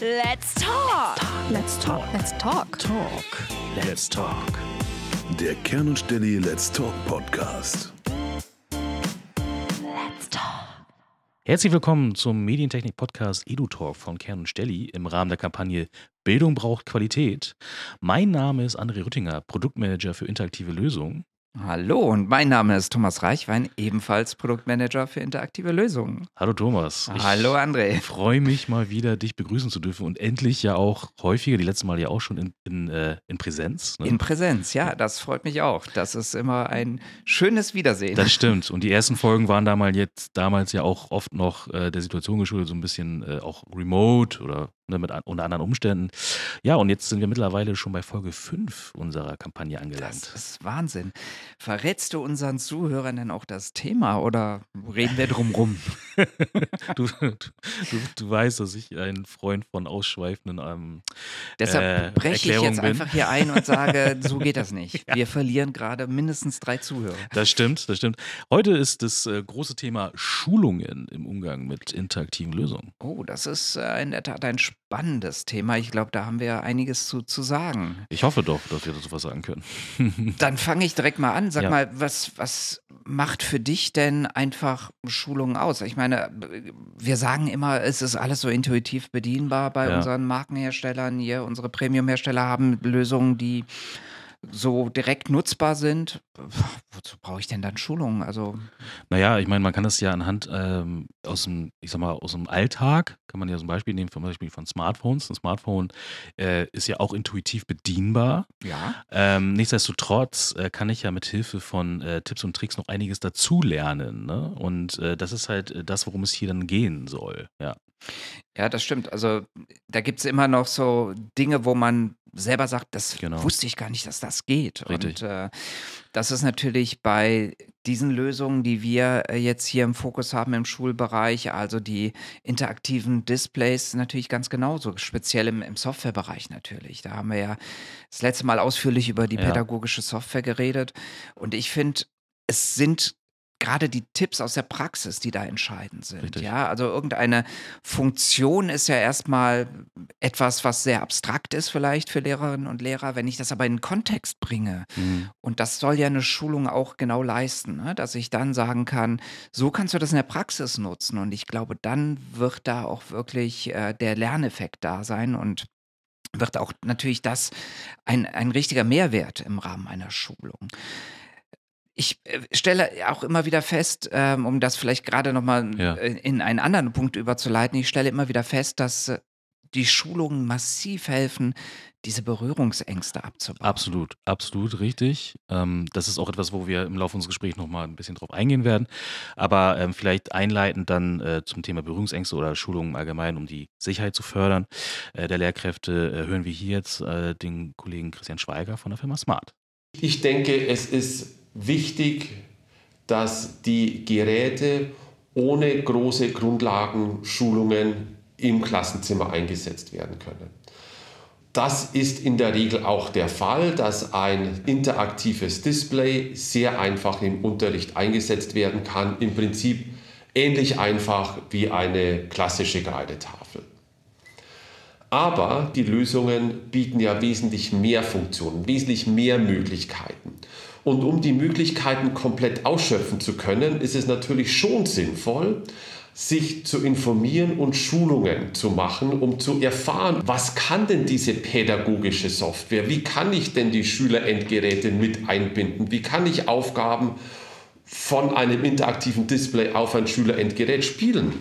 Let's talk. Let's talk. Let's talk. Talk. Let's talk. Der Kern und Stelli Let's Talk Podcast. Let's talk. Herzlich willkommen zum Medientechnik-Podcast EduTalk von Kern und Stelli im Rahmen der Kampagne Bildung braucht Qualität. Mein Name ist André Rüttinger, Produktmanager für interaktive Lösungen. Hallo und mein Name ist Thomas Reichwein, ebenfalls Produktmanager für interaktive Lösungen. Hallo Thomas. Ich Hallo André. freue mich mal wieder, dich begrüßen zu dürfen und endlich ja auch häufiger, die letzten Mal ja auch schon in, in, äh, in Präsenz. Ne? In Präsenz, ja, das freut mich auch. Das ist immer ein schönes Wiedersehen. Das stimmt. Und die ersten Folgen waren damals jetzt damals ja auch oft noch äh, der Situation geschuldet, so ein bisschen äh, auch remote oder mit an, unter anderen Umständen. Ja, und jetzt sind wir mittlerweile schon bei Folge 5 unserer Kampagne angelangt. das ist Wahnsinn. Verrätst du unseren Zuhörern denn auch das Thema oder reden wir drum rum? du, du, du, weißt, dass ich ein Freund von ausschweifenden ähm, Deshalb äh, breche ich Erklärungen jetzt bin. einfach hier ein und sage, so geht das nicht. Wir verlieren gerade mindestens drei Zuhörer. Das stimmt, das stimmt. Heute ist das äh, große Thema Schulungen im Umgang mit interaktiven Lösungen. Oh, das ist äh, in der Tat ein spannendes Thema. Ich glaube, da haben wir einiges zu, zu sagen. Ich hoffe doch, dass wir dazu was sagen können. Dann fange ich direkt mal an. Sag Ja. mal, was, was macht für dich denn einfach Schulungen aus? Ich meine, wir sagen immer, es ist alles so intuitiv bedienbar bei Ja. unseren Markenherstellern hier. Unsere Premium-Hersteller haben Lösungen, die so direkt nutzbar sind. Wozu brauche ich denn dann Schulungen? Also, Naja, ich meine, man kann das ja anhand ähm, aus dem, ich sag mal, aus dem Alltag, kann man ja zum Beispiel nehmen, zum Beispiel von Smartphones. Ein Smartphone äh, ist ja auch intuitiv bedienbar. ja. Ähm, nichtsdestotrotz äh, kann ich ja mit Hilfe von äh, Tipps und Tricks noch einiges dazulernen. Ne? Und äh, das ist halt äh, das, worum es hier dann gehen soll. Ja. Ja, das stimmt. Also da gibt es immer noch so Dinge, wo man selber sagt, das Genau. wusste ich gar nicht, dass das geht. Richtig. Und äh, das ist natürlich bei diesen Lösungen, die wir äh, jetzt hier im Fokus haben im Schulbereich, also die interaktiven Displays, natürlich ganz genauso, speziell im, im Softwarebereich natürlich. Da haben wir ja das letzte Mal ausführlich über die Ja. pädagogische Software geredet. Und ich finde, es sind gerade die Tipps aus der Praxis, die da entscheidend sind. Richtig. Ja, also irgendeine Funktion ist ja erstmal etwas, was sehr abstrakt ist vielleicht für Lehrerinnen und Lehrer. Wenn ich das aber in den Kontext bringe, Mhm. und das soll ja eine Schulung auch genau leisten, ne? dass ich dann sagen kann, so kannst du das in der Praxis nutzen. Und ich glaube, dann wird da auch wirklich äh, der Lerneffekt da sein und wird auch natürlich das ein, ein richtiger Mehrwert im Rahmen einer Schulung. Ich äh, stelle auch immer wieder fest, ähm, um das vielleicht gerade nochmal Ja. in einen anderen Punkt überzuleiten, ich stelle immer wieder fest, dass äh, die Schulungen massiv helfen, diese Berührungsängste abzubauen. Absolut, absolut richtig. Ähm, das ist auch etwas, wo wir im Laufe unseres Gesprächs nochmal ein bisschen drauf eingehen werden. Aber ähm, vielleicht einleitend dann äh, zum Thema Berührungsängste oder Schulungen allgemein, um die Sicherheit zu fördern der Lehrkräfte, hören wir hier jetzt den Kollegen Christian Schweiger von der Firma Smart. Ich denke, es ist wichtig, dass die Geräte ohne große Grundlagenschulungen im Klassenzimmer eingesetzt werden können. Das ist in der Regel auch der Fall, dass ein interaktives Display sehr einfach im Unterricht eingesetzt werden kann. Im Prinzip ähnlich einfach wie eine klassische Kreidetafel. Aber die Lösungen bieten ja wesentlich mehr Funktionen, wesentlich mehr Möglichkeiten. Und um die Möglichkeiten komplett ausschöpfen zu können, ist es natürlich schon sinnvoll, sich zu informieren und Schulungen zu machen, um zu erfahren, was kann denn diese pädagogische Software, wie kann ich denn die Schülerendgeräte mit einbinden, wie kann ich Aufgaben von einem interaktiven Display auf ein Schülerendgerät spielen.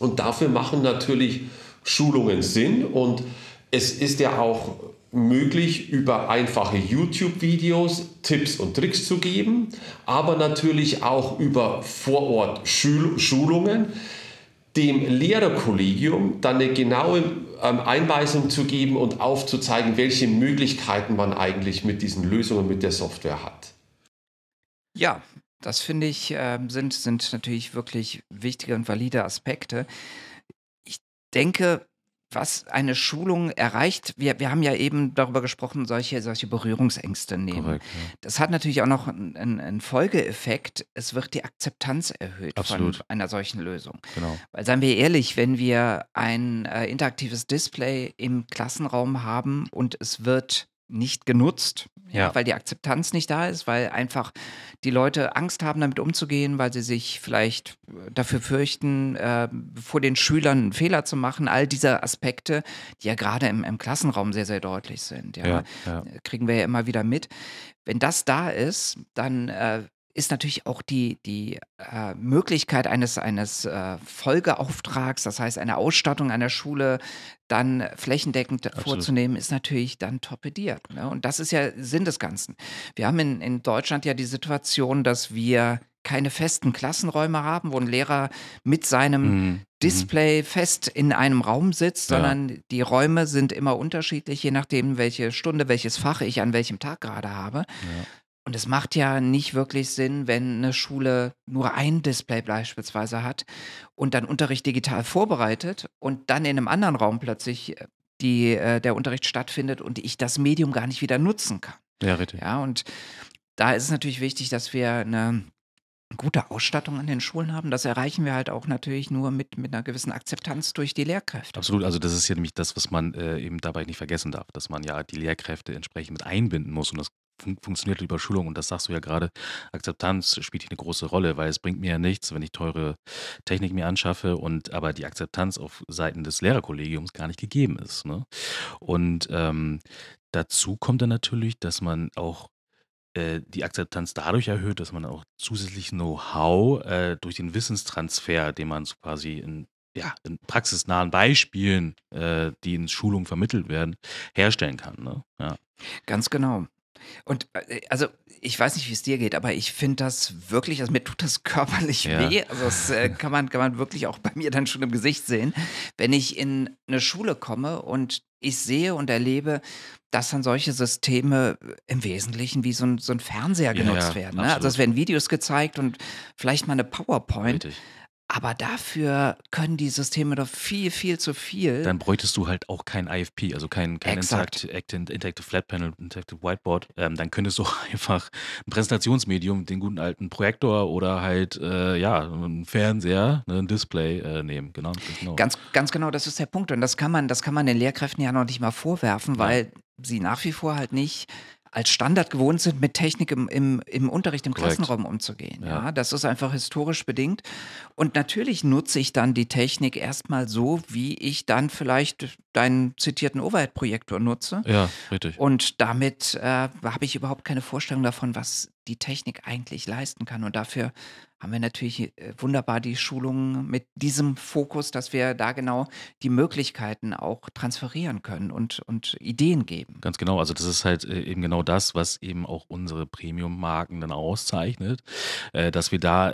Und dafür machen natürlich Schulungen Sinn und es ist ja auch möglich, über einfache YouTube-Videos Tipps und Tricks zu geben, aber natürlich auch über Vorort-Schulungen, dem Lehrerkollegium dann eine genaue ähm, Einweisung zu geben und aufzuzeigen, welche Möglichkeiten man eigentlich mit diesen Lösungen, mit der Software hat. Ja, das finde ich, ähm, sind, sind natürlich wirklich wichtige und valide Aspekte. Ich denke, was eine Schulung erreicht, wir, wir haben ja eben darüber gesprochen, solche, solche Berührungsängste nehmen. Korrekt, ja. Das hat natürlich auch noch einen, einen Folgeeffekt. Es wird die Akzeptanz erhöht Absolut. von einer solchen Lösung. Genau. Weil seien wir ehrlich, wenn wir ein äh, interaktives Display im Klassenraum haben und es wird nicht genutzt, ja. Weil die Akzeptanz nicht da ist, weil einfach die Leute Angst haben, damit umzugehen, weil sie sich vielleicht äh, dafür fürchten, äh, vor den Schülern einen Fehler zu machen. All diese Aspekte, die ja gerade im, im Klassenraum sehr, sehr deutlich sind. Ja, Ja, ja. Kriegen wir ja immer wieder mit. Wenn das da ist, dann äh, ist natürlich auch die, die äh, Möglichkeit eines, eines äh, Folgeauftrags, das heißt eine Ausstattung einer Schule, dann flächendeckend Absolut. vorzunehmen, ist natürlich dann torpediert. Ne? Und das ist ja Sinn des Ganzen. Wir haben in, in Deutschland ja die Situation, dass wir keine festen Klassenräume haben, wo ein Lehrer mit seinem Mhm. Mhm. Display fest in einem Raum sitzt, Ja. sondern die Räume sind immer unterschiedlich, je nachdem, welche Stunde, welches Fach ich an welchem Tag gerade habe. Ja. Und es macht ja nicht wirklich Sinn, wenn eine Schule nur ein Display beispielsweise hat und dann Unterricht digital vorbereitet und dann in einem anderen Raum plötzlich äh, die, äh, der Unterricht stattfindet und ich das Medium gar nicht wieder nutzen kann. ja, richtig. Ja, und da ist es natürlich wichtig, dass wir eine gute Ausstattung an den Schulen haben. Das erreichen wir halt auch natürlich nur mit, mit einer gewissen Akzeptanz durch die Lehrkräfte. Absolut, also das ist ja nämlich das, was man äh, eben dabei nicht vergessen darf, dass man ja die Lehrkräfte entsprechend mit einbinden muss und das fun funktioniert über Schulung und das sagst du ja gerade, Akzeptanz spielt hier eine große Rolle, weil es bringt mir ja nichts, wenn ich teure Technik mir anschaffe und aber die Akzeptanz auf Seiten des Lehrerkollegiums gar nicht gegeben ist. Ne? Und ähm, dazu kommt dann natürlich, dass man auch äh, die Akzeptanz dadurch erhöht, dass man auch zusätzlich Know-how äh, durch den Wissenstransfer, den man so quasi in ja, in praxisnahen Beispielen, äh, die in Schulungen vermittelt werden, herstellen kann. Ne? Ja. Ganz genau. Und äh, also ich weiß nicht, wie es dir geht, aber ich finde das wirklich, also mir tut das körperlich Ja. weh. Also das äh, kann, man, kann man wirklich auch bei mir dann schon im Gesicht sehen, wenn ich in eine Schule komme und ich sehe und erlebe, dass dann solche Systeme im Wesentlichen wie so ein, so ein Fernseher Ja, genutzt ja, werden. Ne? Also es werden Videos gezeigt und vielleicht mal eine PowerPoint, Richtig. Aber dafür können die Systeme doch viel, viel zu viel. Dann bräuchtest du halt auch kein IFP, also kein, kein. Interactive, Interactive Flat Panel, Interactive Whiteboard. Ähm, dann könntest du einfach ein Präsentationsmedium, den guten alten Projektor oder halt äh, ja, einen Fernseher, ne, ein Display äh, nehmen. Genau, ganz genau. Ganz, ganz genau, das ist der Punkt. Und das kann man, das kann man den Lehrkräften ja noch nicht mal vorwerfen, Ja. weil sie nach wie vor halt nicht als Standard gewohnt sind, mit Technik im, im, im Unterricht im Korrekt. Klassenraum umzugehen. Ja. Ja. das ist einfach historisch bedingt. Und natürlich nutze ich dann die Technik erstmal so, wie ich dann vielleicht deinen zitierten Overhead-Projektor nutze. ja, richtig. Und damit äh, habe ich überhaupt keine Vorstellung davon, was die Technik eigentlich leisten kann. Und dafür haben wir natürlich äh, wunderbar die Schulungen mit diesem Fokus, dass wir da genau die Möglichkeiten auch transferieren können und, und Ideen geben. Ganz genau, also das ist halt äh, eben genau das, was eben auch unsere Premium-Marken dann auszeichnet, äh, dass wir da,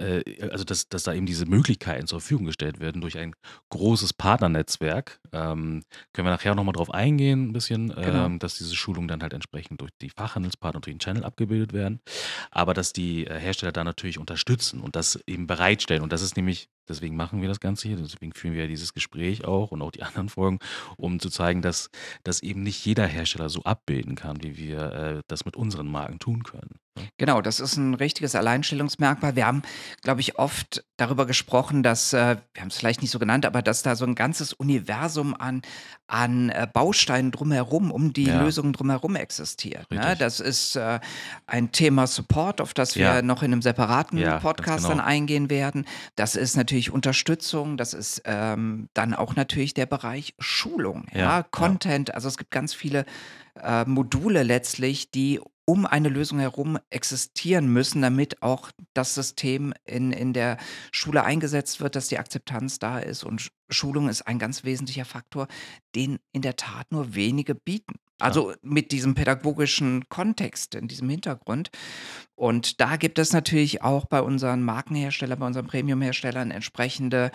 also dass, dass da eben diese Möglichkeiten zur Verfügung gestellt werden durch ein großes Partnernetzwerk. Ähm, können wir nachher nochmal drauf eingehen, ein bisschen, Genau. ähm, dass diese Schulungen dann halt entsprechend durch die Fachhandelspartner und durch den Channel abgebildet werden, aber dass die Hersteller da natürlich unterstützen und das eben bereitstellen. Und das ist nämlich, deswegen machen wir das Ganze hier, deswegen führen wir ja dieses Gespräch auch und auch die anderen Folgen, um zu zeigen, dass das eben nicht jeder Hersteller so abbilden kann, wie wir äh, das mit unseren Marken tun können. ne? Genau, das ist ein richtiges Alleinstellungsmerkmal. Wir haben, glaube ich, oft darüber gesprochen, dass, äh, wir haben es vielleicht nicht so genannt, aber dass da so ein ganzes Universum an, an äh, Bausteinen drumherum, um die Ja. Lösungen drumherum existiert. Ne? Das ist äh, ein Thema Support, auf das wir Ja. noch in einem separaten Ja, Podcast genau. dann eingehen werden. Das ist natürlich Unterstützung, das ist ähm, dann auch natürlich der Bereich Schulung, ja, Ja, ja. Content. Also es gibt ganz viele äh, Module letztlich, die um eine Lösung herum existieren müssen, damit auch das System in, in der Schule eingesetzt wird, dass die Akzeptanz da ist. Und Sch- Schulung ist ein ganz wesentlicher Faktor, den in der Tat nur wenige bieten. Also mit diesem pädagogischen Kontext, in diesem Hintergrund. Und da gibt es natürlich auch bei unseren Markenherstellern, bei unseren Premiumherstellern entsprechende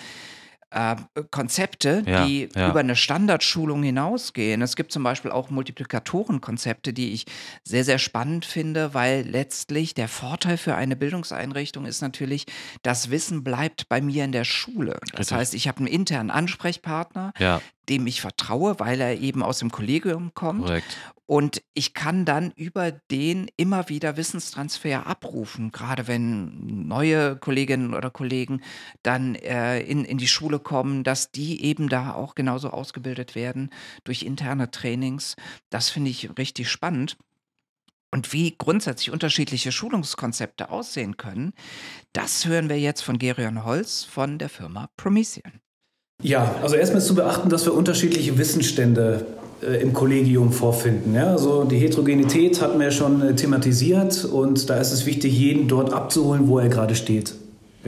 äh, Konzepte, Ja, die ja. über eine Standardschulung hinausgehen. Es gibt zum Beispiel auch Multiplikatorenkonzepte, die ich sehr, sehr spannend finde, weil letztlich der Vorteil für eine Bildungseinrichtung ist natürlich, das Wissen bleibt bei mir in der Schule. Das Richtig. heißt, ich habe einen internen Ansprechpartner, Ja, dem ich vertraue, weil er eben aus dem Kollegium kommt. korrekt. Und ich kann dann über den immer wieder Wissenstransfer abrufen, gerade wenn neue Kolleginnen oder Kollegen dann äh, in, in die Schule kommen, dass die eben da auch genauso ausgebildet werden durch interne Trainings. Das finde ich richtig spannend. Und wie grundsätzlich unterschiedliche Schulungskonzepte aussehen können, das hören wir jetzt von Gerion Holz von der Firma Promethean. Ja, also erstmal ist zu beachten, dass wir unterschiedliche Wissensstände äh, im Kollegium vorfinden. Ja? Also die Heterogenität hatten wir ja schon äh, thematisiert und da ist es wichtig, jeden dort abzuholen, wo er gerade steht.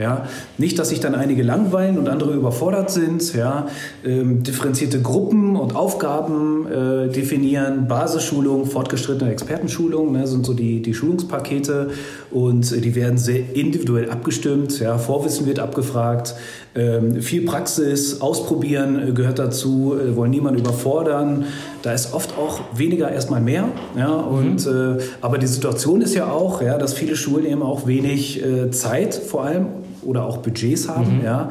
Ja, nicht, dass sich dann einige langweilen und andere überfordert sind. Ja, ähm, differenzierte Gruppen und Aufgaben äh, definieren, Basisschulung, fortgeschrittene Expertenschulung ne, sind so die, die Schulungspakete und äh, die werden sehr individuell abgestimmt. Ja, Vorwissen wird abgefragt, ähm, viel Praxis, ausprobieren äh, gehört dazu, äh, wollen niemanden überfordern. Da ist oft auch weniger erstmal mehr. Ja, und, äh, aber die Situation ist ja auch, ja, dass viele Schulen eben auch wenig äh, Zeit vor allem oder auch Budgets haben. Ja.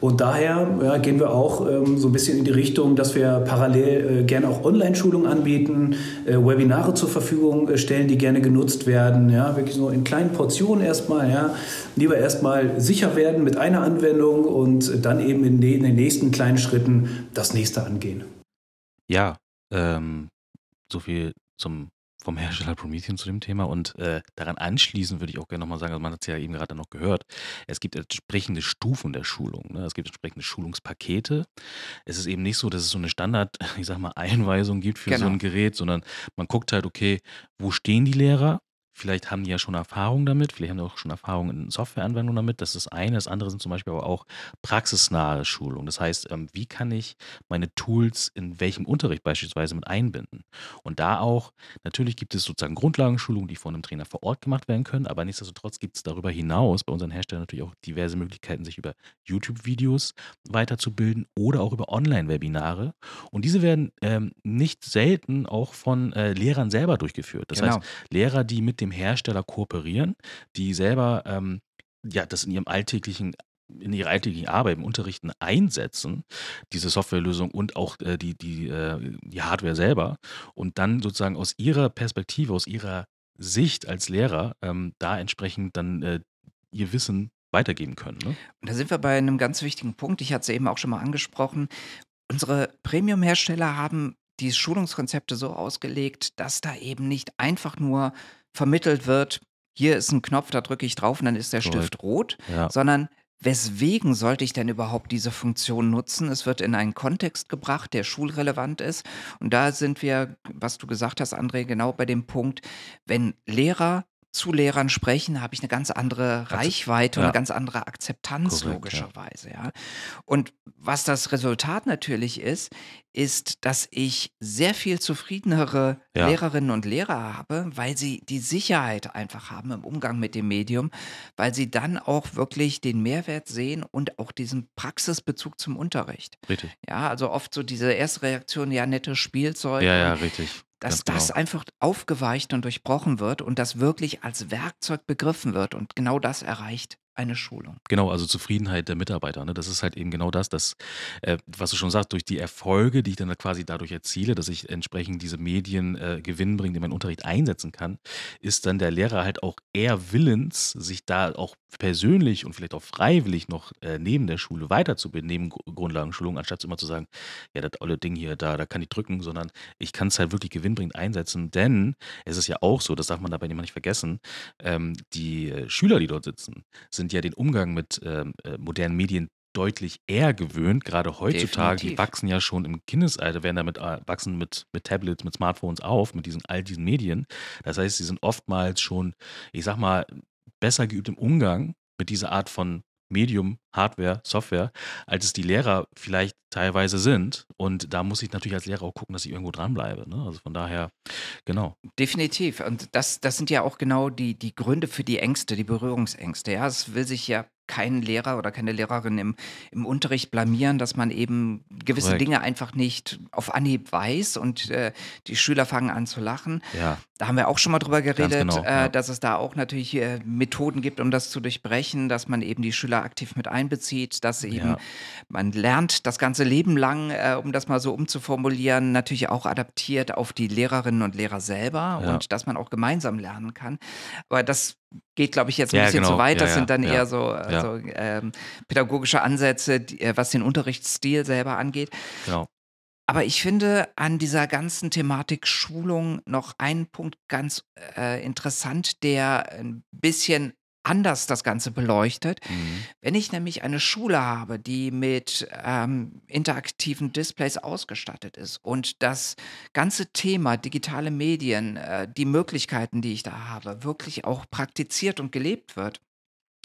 Und daher ja, gehen wir auch ähm, so ein bisschen in die Richtung, dass wir parallel äh, gerne auch Online-Schulungen anbieten, äh, Webinare zur Verfügung äh, stellen, die gerne genutzt werden. Ja. Wirklich so in kleinen Portionen erstmal. Ja. Lieber erstmal sicher werden mit einer Anwendung und dann eben in, den- in den nächsten kleinen Schritten das nächste angehen. Ja, ähm, so viel zum vom Hersteller Promethean zu dem Thema und äh, daran anschließend würde ich auch gerne nochmal sagen, also man hat es ja eben gerade noch gehört, es gibt entsprechende Stufen der Schulung. Ne? Es gibt entsprechende Schulungspakete. Es ist eben nicht so, dass es so eine Standard, ich sag mal, Einweisung gibt für so Genau. ein Gerät, sondern man guckt halt, okay, wo stehen die Lehrer? Vielleicht haben die ja schon Erfahrung damit, vielleicht haben die auch schon Erfahrung in Softwareanwendungen damit. Das ist das eine. Das andere sind zum Beispiel aber auch praxisnahe Schulungen. Das heißt, ähm, wie kann ich meine Tools in welchem Unterricht beispielsweise mit einbinden? Und da auch, natürlich gibt es sozusagen Grundlagenschulungen, die von einem Trainer vor Ort gemacht werden können, aber nichtsdestotrotz gibt es darüber hinaus bei unseren Herstellern natürlich auch diverse Möglichkeiten, sich über YouTube-Videos weiterzubilden oder auch über Online-Webinare. Und diese werden ähm, nicht selten auch von äh, Lehrern selber durchgeführt. Das Genau. heißt, Lehrer, die mit dem Hersteller kooperieren, die selber ähm, ja, das in ihrem alltäglichen in ihrer alltäglichen Arbeit im Unterrichten einsetzen, diese Softwarelösung und auch äh, die, die, äh, die Hardware selber und dann sozusagen aus ihrer Perspektive, aus ihrer Sicht als Lehrer ähm, da entsprechend dann äh, ihr Wissen weitergeben können. Ne? Und da sind wir bei einem ganz wichtigen Punkt. Ich hatte es eben auch schon mal angesprochen. Unsere Premium-Hersteller haben die Schulungskonzepte so ausgelegt, dass da eben nicht einfach nur vermittelt wird, hier ist ein Knopf, da drücke ich drauf und dann ist der Korrekt. Stift rot, Ja. sondern weswegen sollte ich denn überhaupt diese Funktion nutzen? Es wird in einen Kontext gebracht, der schulrelevant ist. Und da sind wir, was du gesagt hast, André, genau bei dem Punkt, wenn Lehrer zu Lehrern sprechen, habe ich eine ganz andere Reichweite und ja. eine ganz andere Akzeptanz, Korrekt, ja. logischerweise. Ja. Und was das Resultat natürlich ist, ist, dass ich sehr viel zufriedenere Ja. Lehrerinnen und Lehrer habe, weil sie die Sicherheit einfach haben im Umgang mit dem Medium, weil sie dann auch wirklich den Mehrwert sehen und auch diesen Praxisbezug zum Unterricht. Richtig. Ja, also oft so diese erste Reaktion, ja, nettes Spielzeug. Ja, ja, und richtig. Dass Ganz das genau. einfach aufgeweicht und durchbrochen wird und das wirklich als Werkzeug begriffen wird. Und genau das erreicht eine Schulung. Genau, also Zufriedenheit der Mitarbeiter. Ne? Das ist halt eben genau das, das äh, was du schon sagst, durch die Erfolge, die ich dann quasi dadurch erziele, dass ich entsprechend diese Medien äh, gewinnbringend in meinen Unterricht einsetzen kann, ist dann der Lehrer halt auch eher willens, sich da auch persönlich und vielleicht auch freiwillig noch äh, neben der Schule weiterzubilden, neben Gru- Grundlagenschulung, anstatt immer zu sagen, ja, das olle Ding hier, da, da kann ich drücken, sondern ich kann es halt wirklich gewinnbringend einsetzen, denn es ist ja auch so, das darf man dabei nicht vergessen, ähm, die äh, Schüler, die dort sitzen, sind ja den Umgang mit ähm, äh, modernen Medien deutlich eher gewöhnt, gerade heutzutage, die Definitiv. wachsen ja schon im Kindesalter, werden damit äh, wachsen mit, mit Tablets, mit Smartphones auf, mit diesen all diesen Medien. Das heißt, sie sind oftmals schon, ich sag mal, besser geübt im Umgang mit dieser Art von Medium, Hardware, Software, als es die Lehrer vielleicht teilweise sind. Und da muss ich natürlich als Lehrer auch gucken, dass ich irgendwo dranbleibe. Ne? Also von daher, genau. Definitiv. Und das, das sind ja auch genau die, die Gründe für die Ängste, die Berührungsängste. Ja, es will sich ja keinen Lehrer oder keine Lehrerin im, im Unterricht blamieren, dass man eben gewisse Korrekt. Dinge einfach nicht auf Anhieb weiß und äh, die Schüler fangen an zu lachen. Ja, Da haben wir auch schon mal drüber geredet, genau, äh, ja. dass es da auch natürlich äh, Methoden gibt, um das zu durchbrechen, dass man eben die Schüler aktiv mit einbezieht, dass eben Ja. man lernt das ganze Leben lang, äh, um das mal so umzuformulieren, natürlich auch adaptiert auf die Lehrerinnen und Lehrer selber Ja. und dass man auch gemeinsam lernen kann. Aber das geht, glaube ich, jetzt ein Ja, bisschen genau. zu weit. Das ja, sind dann ja. eher so, so ähm, pädagogische Ansätze, die, äh, was den Unterrichtsstil selber angeht. genau. Aber ich finde an dieser ganzen Thematik Schulung noch einen Punkt ganz äh, interessant, der ein bisschen anders das Ganze beleuchtet. Mhm. Wenn ich nämlich eine Schule habe, die mit ähm, interaktiven Displays ausgestattet ist und das ganze Thema digitale Medien, äh, die Möglichkeiten, die ich da habe, wirklich auch praktiziert und gelebt wird,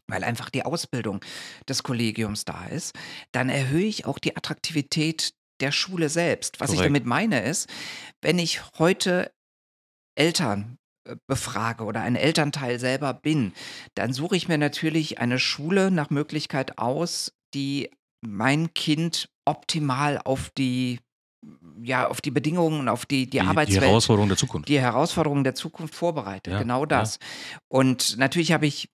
weil einfach die Ausbildung des Kollegiums da ist, dann erhöhe ich auch die Attraktivität der Schule selbst. Was ich Korrekt. damit meine ist, wenn ich heute Eltern äh, befrage oder ein Elternteil selber bin, dann suche ich mir natürlich eine Schule nach Möglichkeit aus, die mein Kind optimal auf die ja, auf die Bedingungen, auf die, die, Die, die Arbeitswelt Herausforderung der Zukunft. die Herausforderungen der Zukunft vorbereitet. Ja, genau ja. das. Und natürlich habe ich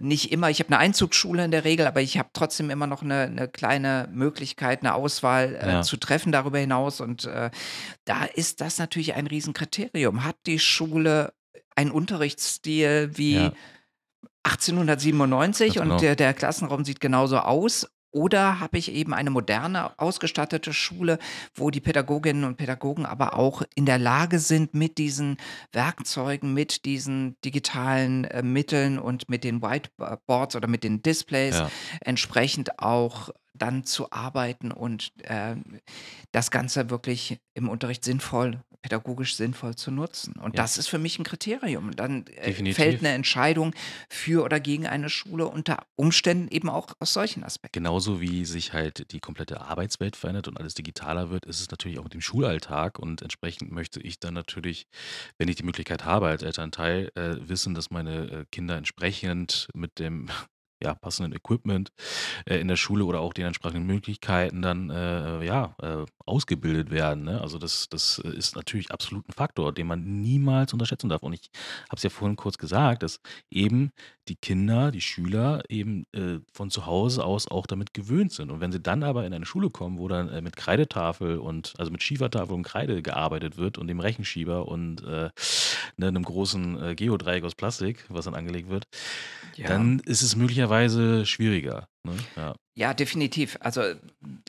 nicht immer, ich habe eine Einzugsschule in der Regel, aber ich habe trotzdem immer noch eine, eine kleine Möglichkeit, eine Auswahl äh, Ja. zu treffen darüber hinaus. Und äh, da ist das natürlich ein Riesenkriterium. Hat die Schule einen Unterrichtsstil wie Ja. 1897 Ganz genau. und der, der Klassenraum sieht genauso aus? Oder habe ich eben eine moderne, ausgestattete Schule, wo die Pädagoginnen und Pädagogen aber auch in der Lage sind, mit diesen Werkzeugen, mit diesen digitalen äh, Mitteln und mit den Whiteboards oder mit den Displays Ja. entsprechend auch dann zu arbeiten und äh, das Ganze wirklich im Unterricht sinnvoll, pädagogisch sinnvoll zu nutzen. Und Ja. das ist für mich ein Kriterium. Dann äh, fällt eine Entscheidung für oder gegen eine Schule unter Umständen eben auch aus solchen Aspekten. Genauso wie sich halt die komplette Arbeitswelt verändert und alles digitaler wird, ist es natürlich auch mit dem Schulalltag und entsprechend möchte ich dann natürlich, wenn ich die Möglichkeit habe als Elternteil, äh, wissen, dass meine äh, Kinder entsprechend mit dem ja, passenden Equipment äh, in der Schule oder auch den entsprechenden Möglichkeiten dann äh, ja, äh, ausgebildet werden. Ne? Also das, das äh, ist natürlich absolut ein Faktor, den man niemals unterschätzen darf. Und ich habe es ja vorhin kurz gesagt, dass eben die Kinder, die Schüler eben äh, von zu Hause aus auch damit gewöhnt sind. Und wenn sie dann aber in eine Schule kommen, wo dann äh, mit Kreidetafel und also mit Schiefertafel und Kreide gearbeitet wird und dem Rechenschieber und ne, einem großen Geodreieck aus Plastik, was dann angelegt wird, dann ist es möglicherweise schwieriger. Ne? Ja. Ja, definitiv. Also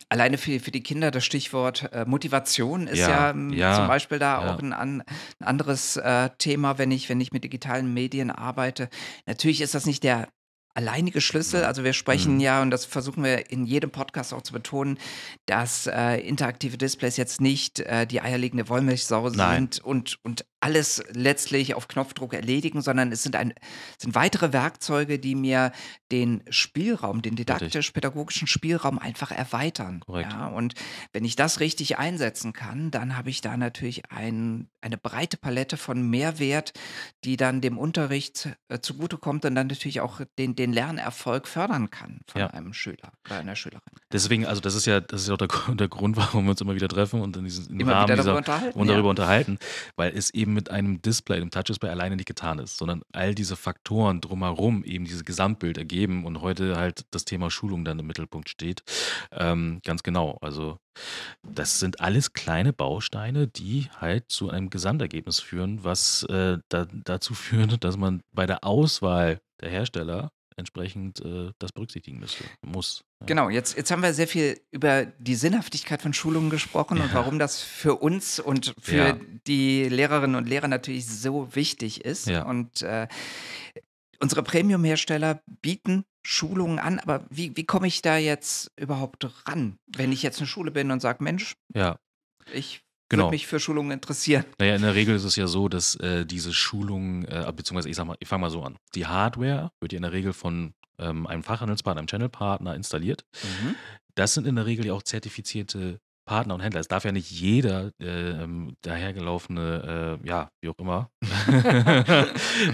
alleine für, für die Kinder das Stichwort äh, Motivation ist Ja, ja, ähm, ja, zum Beispiel da auch ein, an, ein anderes äh, Thema, wenn ich, wenn ich mit digitalen Medien arbeite. Natürlich ist das nicht der alleinige Schlüssel. Also wir sprechen Mhm. ja, und das versuchen wir in jedem Podcast auch zu betonen, dass äh, interaktive Displays jetzt nicht äh, die eierlegende Wollmilchsau Nein. sind und, und alles letztlich auf Knopfdruck erledigen, sondern es sind, ein, sind weitere Werkzeuge, die mir den Spielraum, den didaktisch-pädagogischen Spielraum einfach erweitern. Korrekt. Ja, und wenn ich das richtig einsetzen kann, dann habe ich da natürlich ein, eine breite Palette von Mehrwert, die dann dem Unterricht äh, zugutekommt und dann natürlich auch den, den Lernerfolg fördern kann von Ja. einem Schüler oder einer Schülerin. Deswegen, also das ist ja, das ist ja auch der, Grund- der Grund, warum wir uns immer wieder treffen und in diesem Rahmen wieder dieser, darüber unterhalten. und ja. darüber unterhalten, weil es eben mit einem Display, einem Touchdisplay alleine nicht getan ist, sondern all diese Faktoren drumherum eben dieses Gesamtbild ergeben und heute halt das Thema Schulung dann im Mittelpunkt steht. Ähm, ganz genau. Also das sind alles kleine Bausteine, die halt zu einem Gesamtergebnis führen, was äh, da, dazu führt, dass man bei der Auswahl der Hersteller entsprechend äh, das berücksichtigen müsste, muss. Ja. Genau, jetzt, jetzt haben wir sehr viel über die Sinnhaftigkeit von Schulungen gesprochen und Ja. warum das für uns und für Ja. die Lehrerinnen und Lehrer natürlich so wichtig ist. Und äh, unsere Premium-Hersteller bieten Schulungen an, aber wie, wie komme ich da jetzt überhaupt ran, wenn ich jetzt eine Schule bin und sage, Mensch, Ja, ich Genau. würde mich für Schulungen interessieren. Naja, in der Regel ist es ja so, dass äh, diese Schulung, äh, beziehungsweise ich sag mal, ich fange mal so an. Die Hardware wird ja in der Regel von ähm, einem Fachhandelspartner, einem Channelpartner installiert. Das sind in der Regel ja auch zertifizierte Partner und Händler. Es darf ja nicht jeder äh, ähm, dahergelaufene, äh, ja, wie auch immer,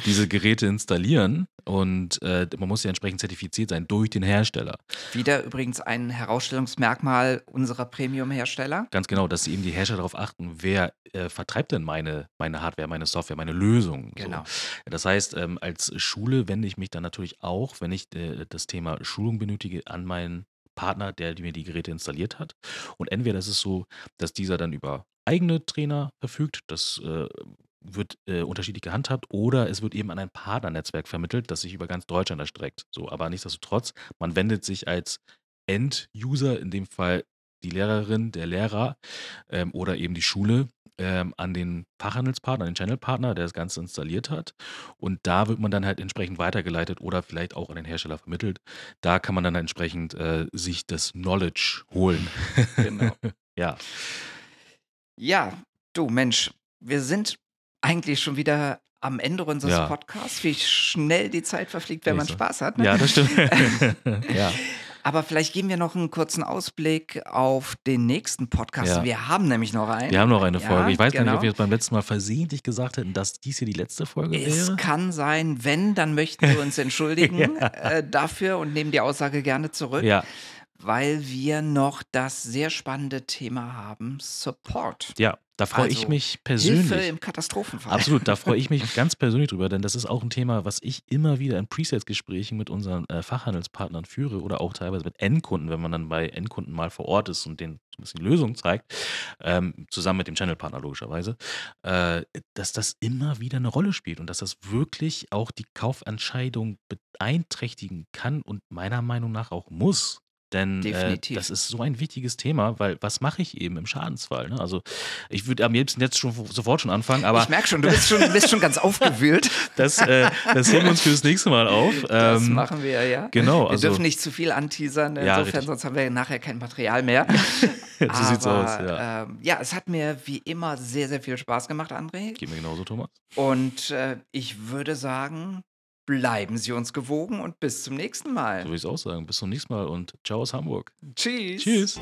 diese Geräte installieren. Und äh, man muss ja entsprechend zertifiziert sein durch den Hersteller. Wieder übrigens ein Herausstellungsmerkmal unserer Premium-Hersteller. Ganz genau, dass eben die Hersteller darauf achten, wer äh, vertreibt denn meine, meine Hardware, meine Software, meine Lösung. Genau. So. Das heißt, ähm, als Schule wende ich mich dann natürlich auch, wenn ich äh, das Thema Schulung benötige, an meinen Partner, der mir die Geräte installiert hat. Und entweder ist es so, dass dieser dann über eigene Trainer verfügt, das äh, wird äh, unterschiedlich gehandhabt, oder es wird eben an ein Partnernetzwerk vermittelt, das sich über ganz Deutschland erstreckt. So, aber nichtsdestotrotz, man wendet sich als End-User, in dem Fall die Lehrerin, der Lehrer ähm, oder eben die Schule, ähm, an den Fachhandelspartner, an den Channelpartner, der das Ganze installiert hat. Und da wird man dann halt entsprechend weitergeleitet oder vielleicht auch an den Hersteller vermittelt. Da kann man dann entsprechend äh, sich das Knowledge holen. Genau. ja. Ja, du Mensch, wir sind eigentlich schon wieder am Ende unseres Ja. Podcasts, wie schnell die Zeit verfliegt, wenn man. Spaß hat. Ne? Ja, das stimmt. ja. Aber vielleicht geben wir noch einen kurzen Ausblick auf den nächsten Podcast. Ja. Wir haben nämlich noch einen. Wir haben noch eine Ja, Folge. Ich weiß gar nicht, genau. ob wir es beim letzten Mal versehentlich gesagt hätten, dass dies hier die letzte Folge Es wäre. kann sein, wenn, dann möchten wir uns entschuldigen äh, dafür und nehmen die Aussage gerne zurück, Ja, weil wir noch das sehr spannende Thema haben: Support. ja, da freue ich Also, mich persönlich. Hilfe im Katastrophenfall. Absolut, da freue ich mich ganz persönlich drüber, denn das ist auch ein Thema, was ich immer wieder in Presales-Gesprächen mit unseren äh, Fachhandelspartnern führe oder auch teilweise mit Endkunden, wenn man dann bei Endkunden mal vor Ort ist und denen so ein bisschen Lösung zeigt, ähm, zusammen mit dem Channelpartner logischerweise, äh, dass das immer wieder eine Rolle spielt und dass das wirklich auch die Kaufentscheidung beeinträchtigen kann und meiner Meinung nach auch muss. Denn äh, das ist so ein wichtiges Thema, weil was mache ich eben im Schadensfall? Ne? Also ich würde am liebsten jetzt schon sofort schon anfangen, aber ich merke schon, du bist schon, bist schon ganz aufgewühlt. das, äh, das heben wir uns fürs nächste Mal auf. Das Ähm, machen wir ja. genau, Wir also- dürfen nicht zu viel anteasern, Ja, insofern, richtig. sonst haben wir nachher kein Material mehr. so sieht's Aber, aus, ja. Ähm, ja, es hat mir wie immer sehr, sehr viel Spaß gemacht, André. Geht mir genauso, Thomas. Und äh, ich würde sagen, bleiben Sie uns gewogen und bis zum nächsten Mal. So würde ich es auch sagen. Bis zum nächsten Mal und ciao aus Hamburg. Tschüss. Tschüss.